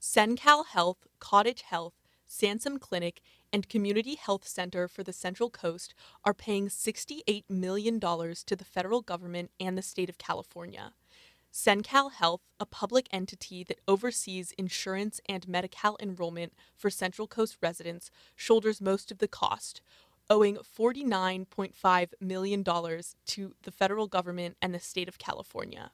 CenCal Health, Cottage Health, Sansum Clinic, and Community Health Center for the Central Coast are paying $68 million to the federal government and the state of California. CenCal Health, a public entity that oversees insurance and Medi-Cal enrollment for Central Coast residents, shoulders most of the cost, owing $49.5 million to the federal government and the state of California.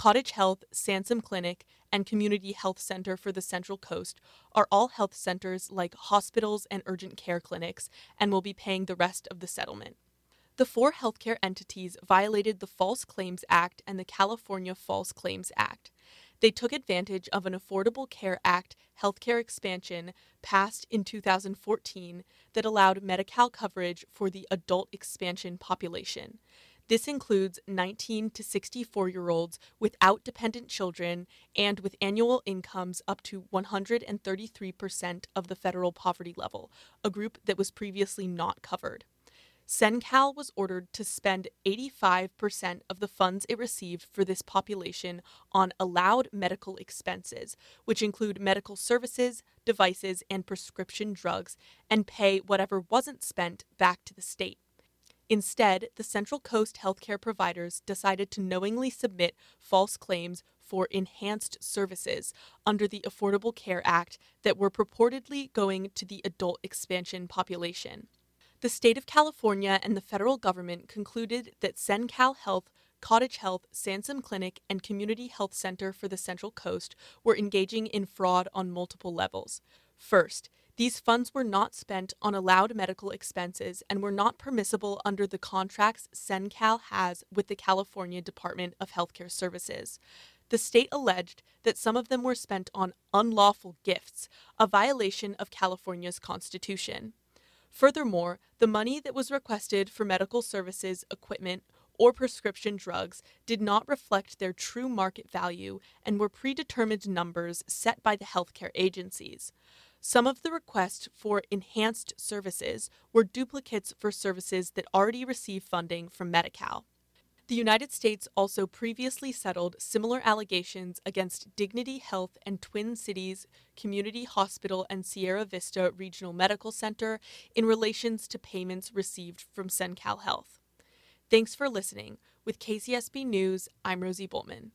Cottage Health, Sansum Clinic, and Community Health Center for the Central Coast are all health centers like hospitals and urgent care clinics and will be paying the rest of the settlement. The four healthcare entities violated the False Claims Act and the California False Claims Act. They took advantage of an Affordable Care Act healthcare expansion passed in 2014 that allowed Medi Cal coverage for the adult expansion population. This includes 19 to 64 year olds without dependent children and with annual incomes up to 133% of the federal poverty level, a group that was previously not covered. CenCal was ordered to spend 85% of the funds it received for this population on allowed medical expenses, which include medical services, devices, and prescription drugs, and pay whatever wasn't spent back to the state. Instead, the Central Coast healthcare providers decided to knowingly submit false claims for enhanced services under the Affordable Care Act that were purportedly going to the adult expansion population. The state of California and the federal government concluded that CenCal Health, Cottage Health, Sansum Clinic, and Community Health Center for the Central Coast were engaging in fraud on multiple levels. First, these funds were not spent on allowed medical expenses and were not permissible under the contracts CenCal has with the California Department of Healthcare Services. The state alleged that some of them were spent on unlawful gifts, a violation of California's Constitution. Furthermore, the money that was requested for medical services, equipment, or prescription drugs did not reflect their true market value and were predetermined numbers set by the healthcare agencies. Some of the requests for enhanced services were duplicates for services that already receive funding from Medi Cal. The United States also previously settled similar allegations against Dignity Health and Twin Cities Community Hospital and Sierra Vista Regional Medical Center in relations to payments received from CenCal Health. Thanks for listening. With KCSB News, I'm Rosie Bultman.